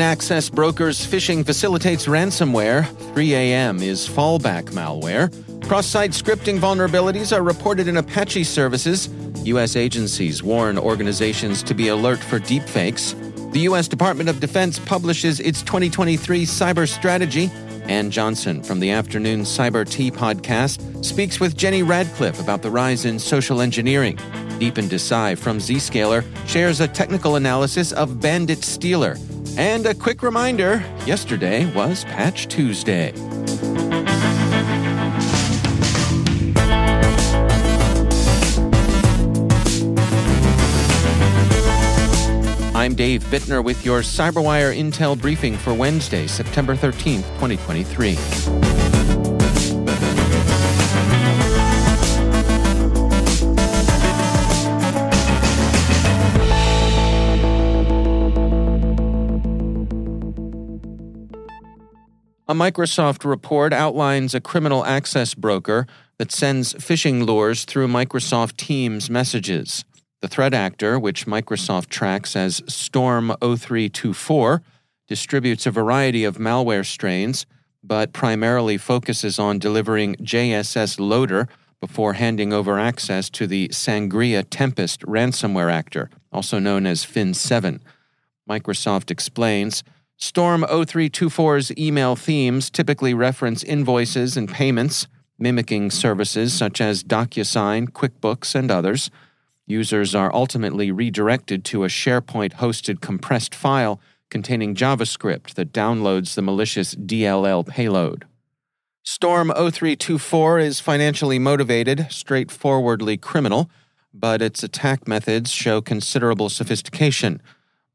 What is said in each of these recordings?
Access broker's phishing facilitates ransomware. 3AM is fallback malware. Cross site scripting vulnerabilities are reported in Apache services. U.S. agencies warn organizations to be alert for deepfakes. The U.S. Department of Defense publishes its 2023 cyber strategy. Ann Johnson from the Afternoon Cyber Tea podcast speaks with Jenny Radcliffe about the rise in social engineering. Deepen Desai from Zscaler shares a technical analysis of Bandit Stealer. And a quick reminder yesterday was Patch Tuesday. I'm Dave Bittner with your CyberWire Intel briefing for Wednesday, September 13th, 2023. A Microsoft report outlines a criminal access broker that sends phishing lures through Microsoft Teams messages. The threat actor, which Microsoft tracks as Storm 0324, distributes a variety of malware strains, but primarily focuses on delivering JSS Loader before handing over access to the Sangria Tempest ransomware actor, also known as Fin7. Microsoft explains Storm 0324's email themes typically reference invoices and payments, mimicking services such as DocuSign, QuickBooks, and others. Users are ultimately redirected to a SharePoint hosted compressed file containing JavaScript that downloads the malicious DLL payload. Storm 0324 is financially motivated, straightforwardly criminal, but its attack methods show considerable sophistication.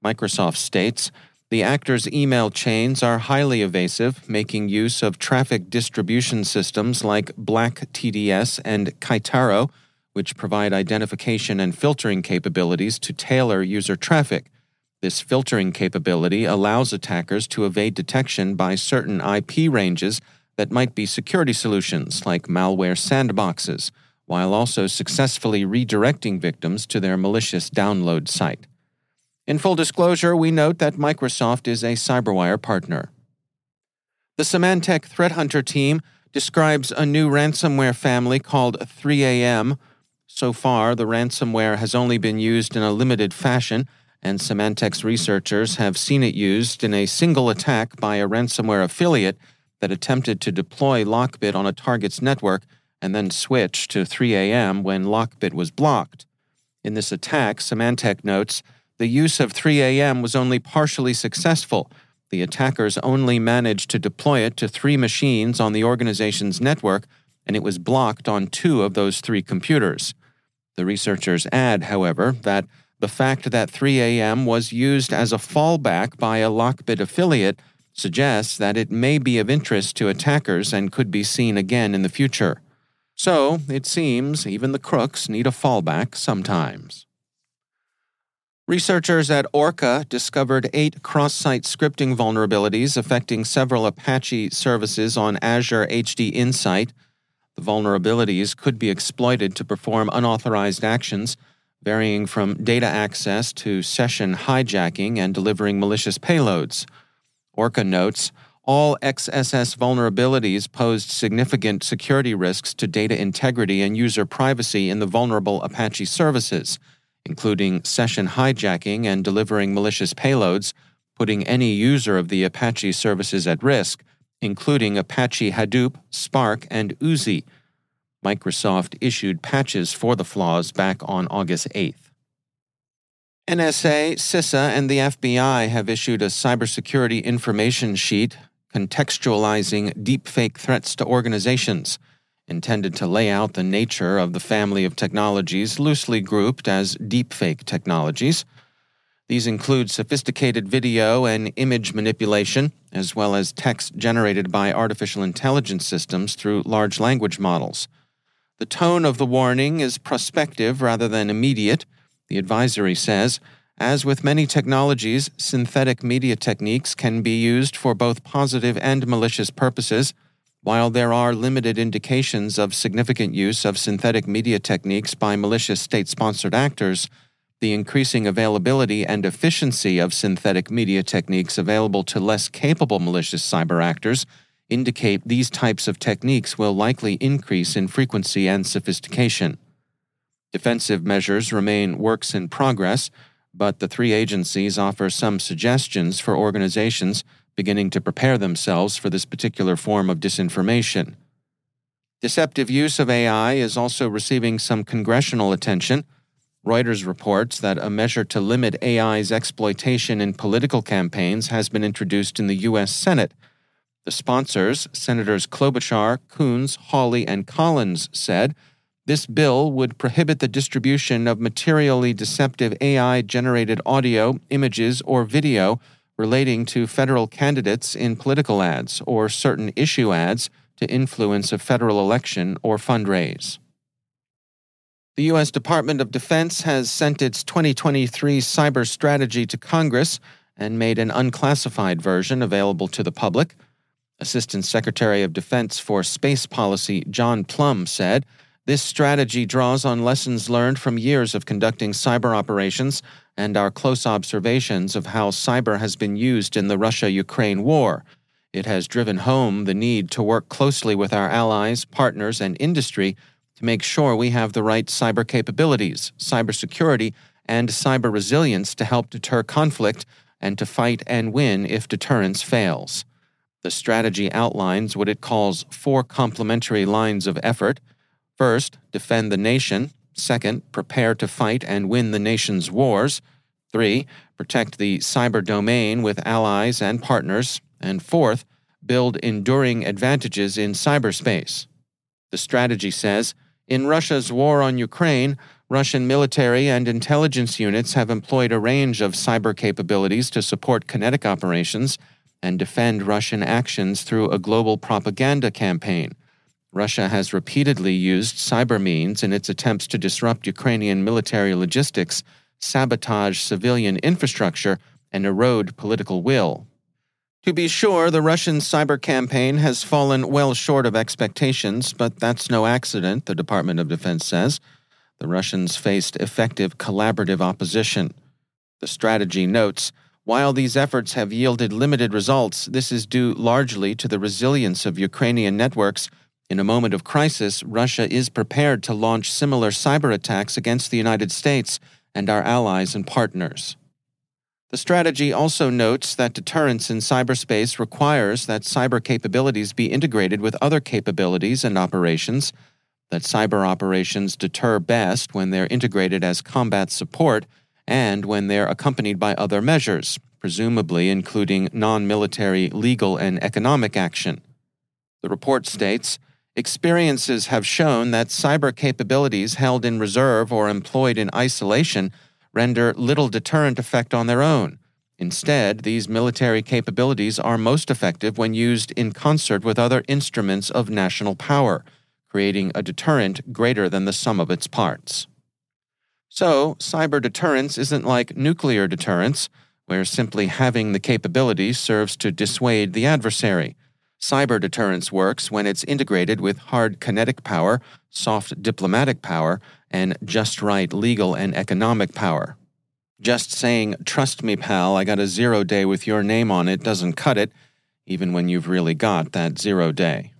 Microsoft states the actor's email chains are highly evasive, making use of traffic distribution systems like Black TDS and Keitaro, which provide identification and filtering capabilities to tailor user traffic. This filtering capability allows attackers to evade detection by certain IP ranges that might be security solutions like malware sandboxes, while also successfully redirecting victims to their malicious download site. In full disclosure, we note that Microsoft is a CyberWire partner. The Symantec Threat Hunter team describes a new ransomware family called 3AM. So far, the ransomware has only been used in a limited fashion, and Symantec's researchers have seen it used in a single attack by a ransomware affiliate that attempted to deploy Lockbit on a target's network and then switch to 3AM when Lockbit was blocked. In this attack, Symantec notes the use of 3AM was only partially successful. The attackers only managed to deploy it to three machines on the organization's network, and it was blocked on two of those three computers. The researchers add, however, that the fact that 3AM was used as a fallback by a Lockbit affiliate suggests that it may be of interest to attackers and could be seen again in the future. So, it seems even the crooks need a fallback sometimes. Researchers at Orca discovered eight cross site scripting vulnerabilities affecting several Apache services on Azure HD Insight. The vulnerabilities could be exploited to perform unauthorized actions, varying from data access to session hijacking and delivering malicious payloads. Orca notes all XSS vulnerabilities posed significant security risks to data integrity and user privacy in the vulnerable Apache services, including session hijacking and delivering malicious payloads, putting any user of the Apache services at risk, including Apache Hadoop, Spark, and Oozie. Microsoft issued patches for the flaws back on August 8th. NSA, CISA, and the FBI have issued a cybersecurity information sheet contextualizing deepfake threats to organizations, intended to lay out the nature of the family of technologies loosely grouped as deepfake technologies. These include sophisticated video and image manipulation, as well as text generated by artificial intelligence systems through large language models. The tone of the warning is prospective rather than immediate, the advisory says as with many technologies, synthetic media techniques can be used for both positive and malicious purposes. While there are limited indications of significant use of synthetic media techniques by malicious state sponsored actors, the increasing availability and efficiency of synthetic media techniques available to less capable malicious cyber actors indicate these types of techniques will likely increase in frequency and sophistication. Defensive measures remain works in progress but the three agencies offer some suggestions for organizations beginning to prepare themselves for this particular form of disinformation. Deceptive use of AI is also receiving some congressional attention. Reuters reports that a measure to limit AI's exploitation in political campaigns has been introduced in the U.S. Senate. The sponsors, Senators Klobuchar, Coons, Hawley, and Collins, said this bill would prohibit the distribution of materially deceptive AI generated audio, images, or video relating to federal candidates in political ads or certain issue ads to influence a federal election or fundraise. The U.S. Department of Defense has sent its 2023 cyber strategy to Congress and made an unclassified version available to the public. Assistant Secretary of Defense for Space Policy John Plumb said this strategy draws on lessons learned from years of conducting cyber operations and our close observations of how cyber has been used in the Russia Ukraine war. It has driven home the need to work closely with our allies, partners, and industry to make sure we have the right cyber capabilities, cybersecurity, and cyber resilience to help deter conflict and to fight and win if deterrence fails. The strategy outlines what it calls four complementary lines of effort First, defend the nation. Second, prepare to fight and win the nation's wars. Three, protect the cyber domain with allies and partners. And fourth, build enduring advantages in cyberspace. The strategy says In Russia's war on Ukraine, Russian military and intelligence units have employed a range of cyber capabilities to support kinetic operations and defend Russian actions through a global propaganda campaign. Russia has repeatedly used cyber means in its attempts to disrupt Ukrainian military logistics, sabotage civilian infrastructure, and erode political will. To be sure, the Russian cyber campaign has fallen well short of expectations, but that's no accident, the Department of Defense says. The Russians faced effective collaborative opposition. The strategy notes while these efforts have yielded limited results, this is due largely to the resilience of Ukrainian networks in a moment of crisis, Russia is prepared to launch similar cyber attacks against the United States and our allies and partners. The strategy also notes that deterrence in cyberspace requires that cyber capabilities be integrated with other capabilities and operations, that cyber operations deter best when they're integrated as combat support and when they're accompanied by other measures, presumably including non military legal and economic action. The report states Experiences have shown that cyber capabilities held in reserve or employed in isolation render little deterrent effect on their own. Instead, these military capabilities are most effective when used in concert with other instruments of national power, creating a deterrent greater than the sum of its parts. So, cyber deterrence isn't like nuclear deterrence, where simply having the capability serves to dissuade the adversary. Cyber deterrence works when it's integrated with hard kinetic power, soft diplomatic power, and just right legal and economic power. Just saying, trust me, pal, I got a zero day with your name on it doesn't cut it, even when you've really got that zero day.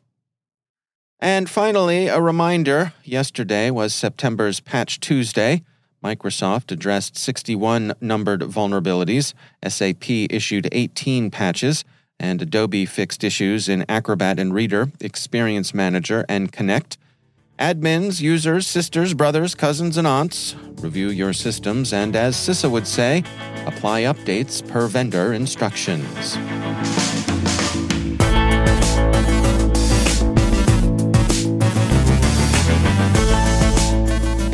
And finally, a reminder yesterday was September's Patch Tuesday. Microsoft addressed 61 numbered vulnerabilities, SAP issued 18 patches, and Adobe fixed issues in Acrobat and Reader, Experience Manager, and Connect. Admins, users, sisters, brothers, cousins, and aunts, review your systems and, as CISA would say, apply updates per vendor instructions.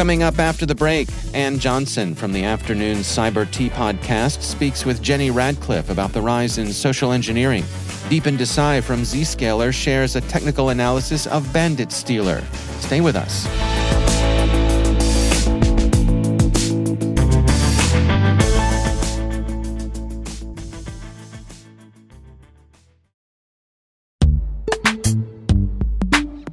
Coming up after the break, Ann Johnson from the Afternoon Cyber Tea podcast speaks with Jenny Radcliffe about the rise in social engineering. Deepen Desai from Zscaler shares a technical analysis of Bandit Stealer. Stay with us.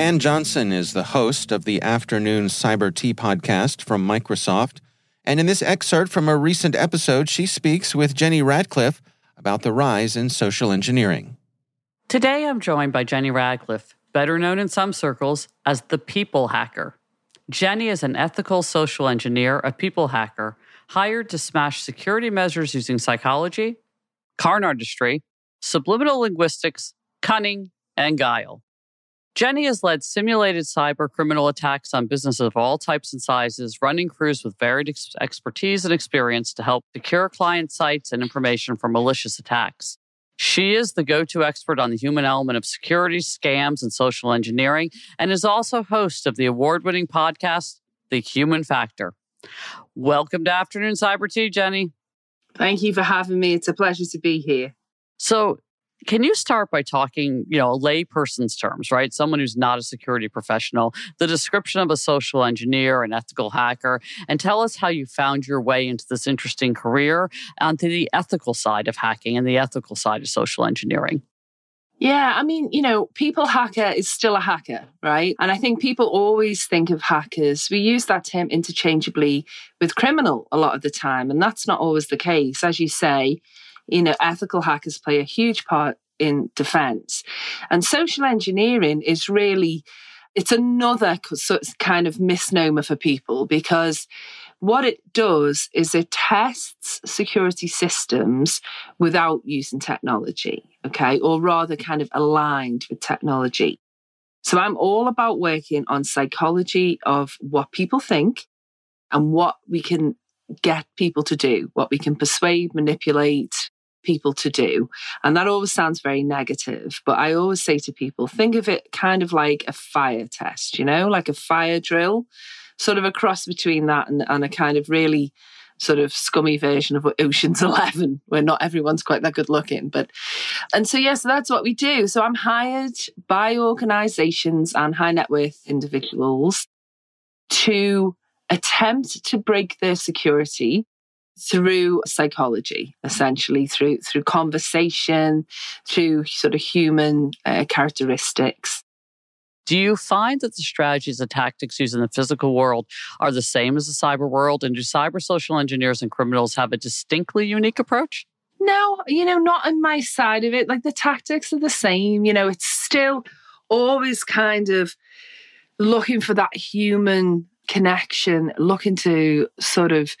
Ann Johnson is the host of the Afternoon Cyber Tea podcast from Microsoft. And in this excerpt from a recent episode, she speaks with Jenny Radcliffe about the rise in social engineering. Today, I'm joined by Jenny Radcliffe, better known in some circles as the People Hacker. Jenny is an ethical social engineer, a people hacker, hired to smash security measures using psychology, card artistry, subliminal linguistics, cunning, and guile. Jenny has led simulated cyber criminal attacks on businesses of all types and sizes, running crews with varied ex- expertise and experience to help secure client sites and information from malicious attacks. She is the go to expert on the human element of security, scams, and social engineering, and is also host of the award winning podcast, The Human Factor. Welcome to Afternoon Cyber Tea, Jenny. Thank you for having me. It's a pleasure to be here. So, can you start by talking, you know, a layperson's terms, right? Someone who's not a security professional, the description of a social engineer, an ethical hacker, and tell us how you found your way into this interesting career onto the ethical side of hacking and the ethical side of social engineering. Yeah, I mean, you know, people hacker is still a hacker, right? And I think people always think of hackers. We use that term interchangeably with criminal a lot of the time, and that's not always the case. As you say, you know, ethical hackers play a huge part in defense. And social engineering is really it's another kind of misnomer for people because what it does is it tests security systems without using technology, okay, or rather kind of aligned with technology. So I'm all about working on psychology of what people think and what we can get people to do, what we can persuade, manipulate people to do. And that always sounds very negative, but I always say to people, think of it kind of like a fire test, you know, like a fire drill, sort of a cross between that and, and a kind of really sort of scummy version of Ocean's 11, where not everyone's quite that good looking. But, and so, yes, yeah, so that's what we do. So I'm hired by organizations and high net worth individuals to attempt to break their security through psychology essentially through through conversation through sort of human uh, characteristics do you find that the strategies and tactics used in the physical world are the same as the cyber world? And do cyber social engineers and criminals have a distinctly unique approach? No, you know, not on my side of it. Like the tactics are the same. You know, it's still always kind of looking for that human connection, looking to sort of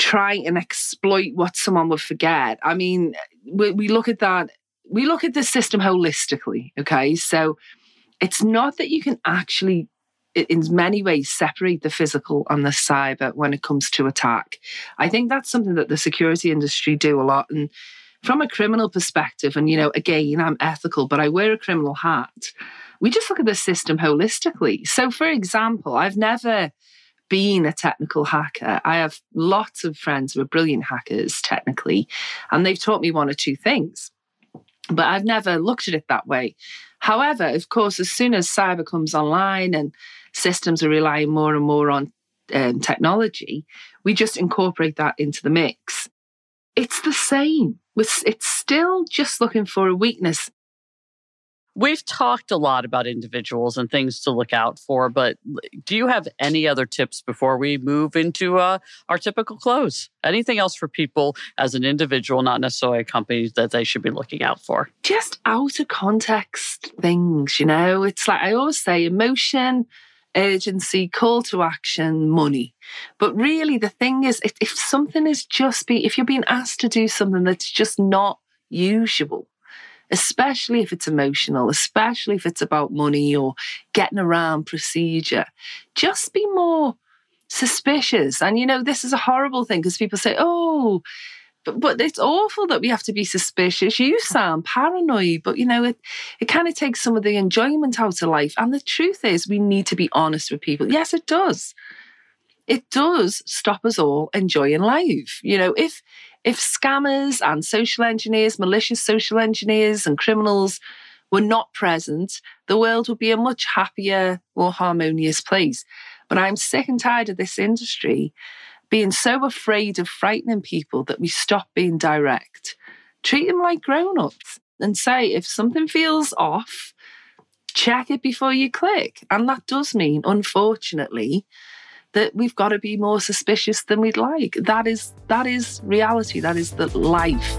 try and exploit what someone would forget. I mean, we, we look at that, we look at the system holistically. Okay. So, it's not that you can actually in many ways separate the physical and the cyber when it comes to attack. I think that's something that the security industry do a lot. And from a criminal perspective, and you know, again, I'm ethical, but I wear a criminal hat. We just look at the system holistically. So, for example, I've never been a technical hacker. I have lots of friends who are brilliant hackers technically, and they've taught me one or two things. But I've never looked at it that way. However, of course, as soon as cyber comes online and systems are relying more and more on um, technology, we just incorporate that into the mix. It's the same. It's still just looking for a weakness. We've talked a lot about individuals and things to look out for, but do you have any other tips before we move into uh, our typical close? Anything else for people as an individual, not necessarily a company, that they should be looking out for? Just out of context things, you know? It's like I always say emotion, urgency, call to action, money. But really, the thing is, if, if something is just be, if you're being asked to do something that's just not usual, especially if it's emotional, especially if it's about money or getting around procedure. Just be more suspicious. And you know, this is a horrible thing because people say, oh, but, but it's awful that we have to be suspicious. You sound paranoid, but you know, it, it kind of takes some of the enjoyment out of life. And the truth is, we need to be honest with people. Yes, it does. It does stop us all enjoying life. You know, if if scammers and social engineers, malicious social engineers and criminals were not present, the world would be a much happier, more harmonious place. But I'm sick and tired of this industry being so afraid of frightening people that we stop being direct. Treat them like grown ups and say, if something feels off, check it before you click. And that does mean, unfortunately, that we've got to be more suspicious than we'd like. That is that is reality. That is the life.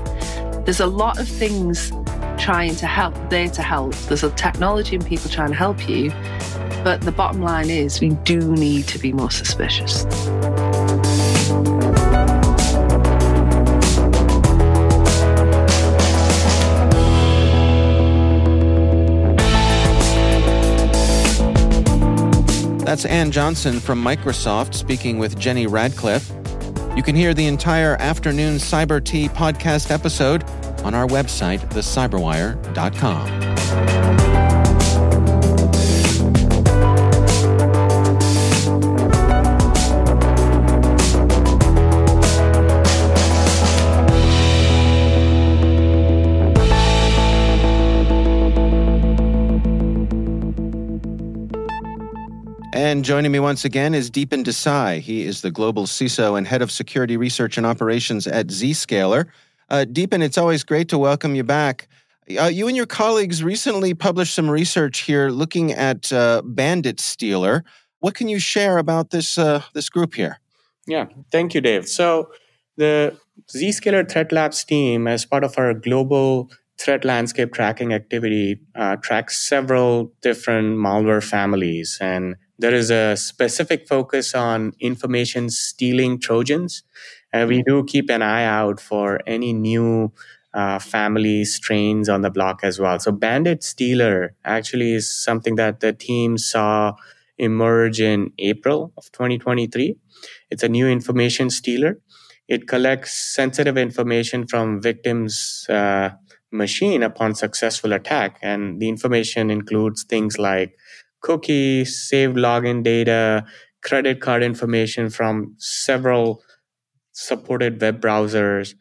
There's a lot of things trying to help there to help. There's a technology and people trying to help you. But the bottom line is we do need to be more suspicious. That's Ann Johnson from Microsoft speaking with Jenny Radcliffe. You can hear the entire afternoon Cyber Tea podcast episode on our website, thecyberwire.com. Joining me once again is Deepen Desai. He is the global CISO and head of security research and operations at Zscaler. Uh, Deepen, it's always great to welcome you back. Uh, you and your colleagues recently published some research here looking at uh, Bandit Stealer. What can you share about this uh, this group here? Yeah, thank you, Dave. So the Zscaler ThreatLabz team, as part of our global threat landscape tracking activity, uh, tracks several different malware families and there is a specific focus on information stealing Trojans. And we do keep an eye out for any new uh, family strains on the block as well. So, Bandit Stealer actually is something that the team saw emerge in April of 2023. It's a new information stealer. It collects sensitive information from victims' uh, machine upon successful attack, and the information includes things like cookies, saved login data, credit card information from several supported web browsers.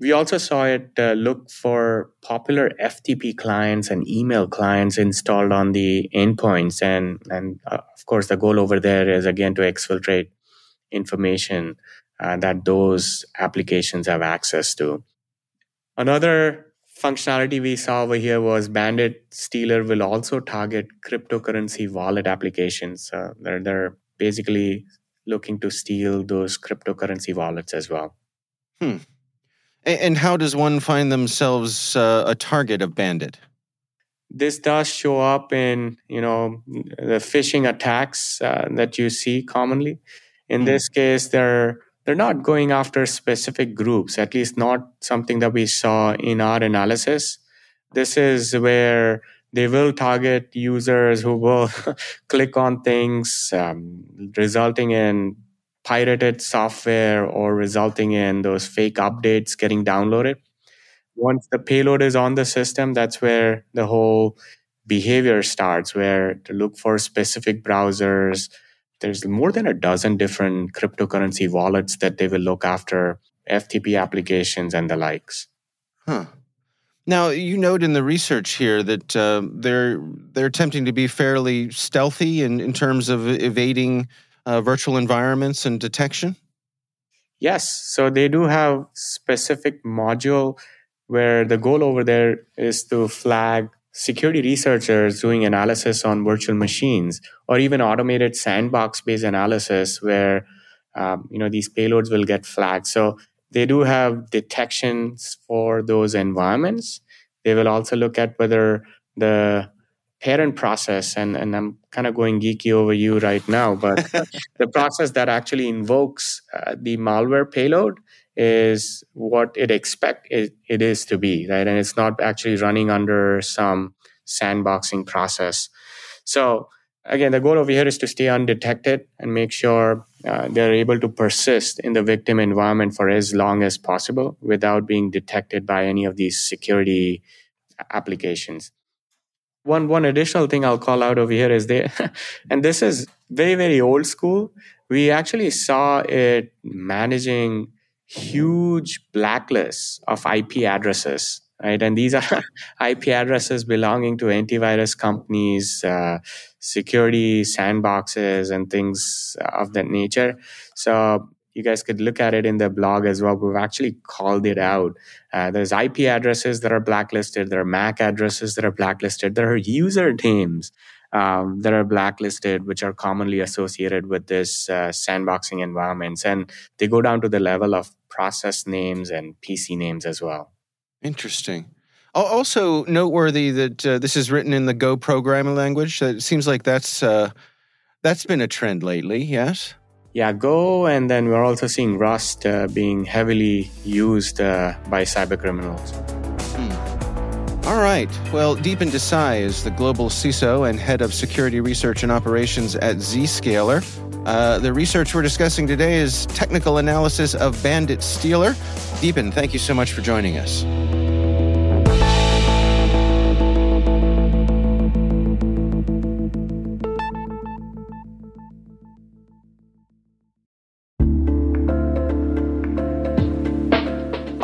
We also saw it uh, look for popular FTP clients and email clients installed on the endpoints. And, and uh, of course, the goal over there is again to exfiltrate information uh, that those applications have access to. Another functionality we saw over here was Bandit Stealer will also target cryptocurrency wallet applications. Uh, they're, they're basically looking to steal those cryptocurrency wallets as well. Hmm. And how does one find themselves uh, a target of Bandit? This does show up in you know the phishing attacks uh, that you see commonly. In hmm. this case, they're they're not going after specific groups, at least not something that we saw in our analysis. This is where they will target users who will click on things, um, resulting in pirated software or resulting in those fake updates getting downloaded. Once the payload is on the system, that's where the whole behavior starts, where to look for specific browsers, there's more than a dozen different cryptocurrency wallets that they will look after, FTP applications and the likes. Huh. Now, you note in the research here that uh, they're they're attempting to be fairly stealthy in, in terms of evading uh, virtual environments and detection. Yes, so they do have specific module where the goal over there is to flag security researchers doing analysis on virtual machines or even automated sandbox based analysis where um, you know these payloads will get flagged. So they do have detections for those environments. They will also look at whether the parent process and, and i'm kind of going geeky over you right now but the process that actually invokes uh, the malware payload is what it expect it, it is to be right? And it's not actually running under some sandboxing process. So again the goal over here is to stay undetected and make sure uh, they're able to persist in the victim environment for as long as possible without being detected by any of these security applications. One one additional thing i'll call out over here is they and this is very very old school. We actually saw it managing huge blacklists of IP addresses, right? And these are IP addresses belonging to antivirus companies, uh, security sandboxes, and things of that nature. So you guys could look at it in the blog as well. We've actually called it out. Uh, there's IP addresses that are blacklisted. There are MAC addresses that are blacklisted. There are user names um, that are blacklisted, which are commonly associated with this uh, sandboxing environments. And they go down to the level of process names and PC names as well. Interesting. Also noteworthy that uh, this is written in the Go programming language. It seems like that's uh, that's been a trend lately. Yes. Yeah, Go, and then we're also seeing Rust uh, being heavily used uh, by cybercriminals. All right. Well, Deepen Desai is the global CISO and head of security research and operations at Zscaler. Uh, the research we're discussing today is technical analysis of Bandit Stealer. Deepen, thank you so much for joining us.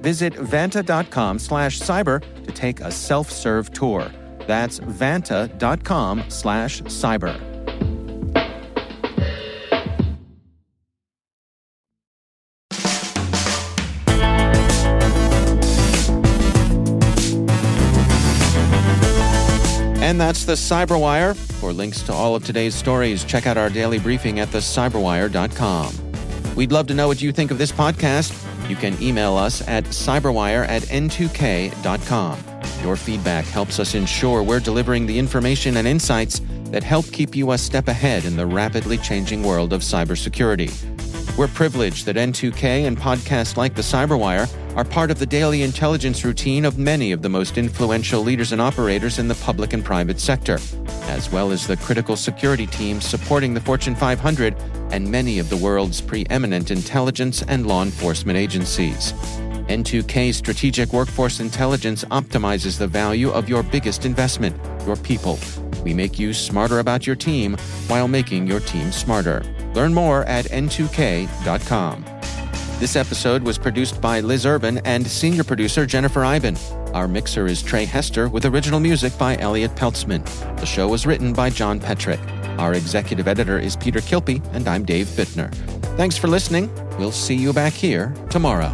Visit vanta.com slash cyber to take a self-serve tour. That's vanta.com slash cyber. And that's the Cyberwire. For links to all of today's stories, check out our daily briefing at thecyberwire.com. We'd love to know what you think of this podcast you can email us at cyberwire at n2k.com. Your feedback helps us ensure we're delivering the information and insights that help keep you a step ahead in the rapidly changing world of cybersecurity. We're privileged that N2K and podcasts like the Cyberwire are part of the daily intelligence routine of many of the most influential leaders and operators in the public and private sector, as well as the critical security teams supporting the Fortune 500 and many of the world's preeminent intelligence and law enforcement agencies. N2K Strategic Workforce Intelligence optimizes the value of your biggest investment, your people. We make you smarter about your team while making your team smarter. Learn more at n2k.com. This episode was produced by Liz Urban and senior producer Jennifer Eiben. Our mixer is Trey Hester with original music by Elliot Peltzman. The show was written by John Petrick. Our executive editor is Peter Kilpe, and I'm Dave Bittner. Thanks for listening. We'll see you back here tomorrow.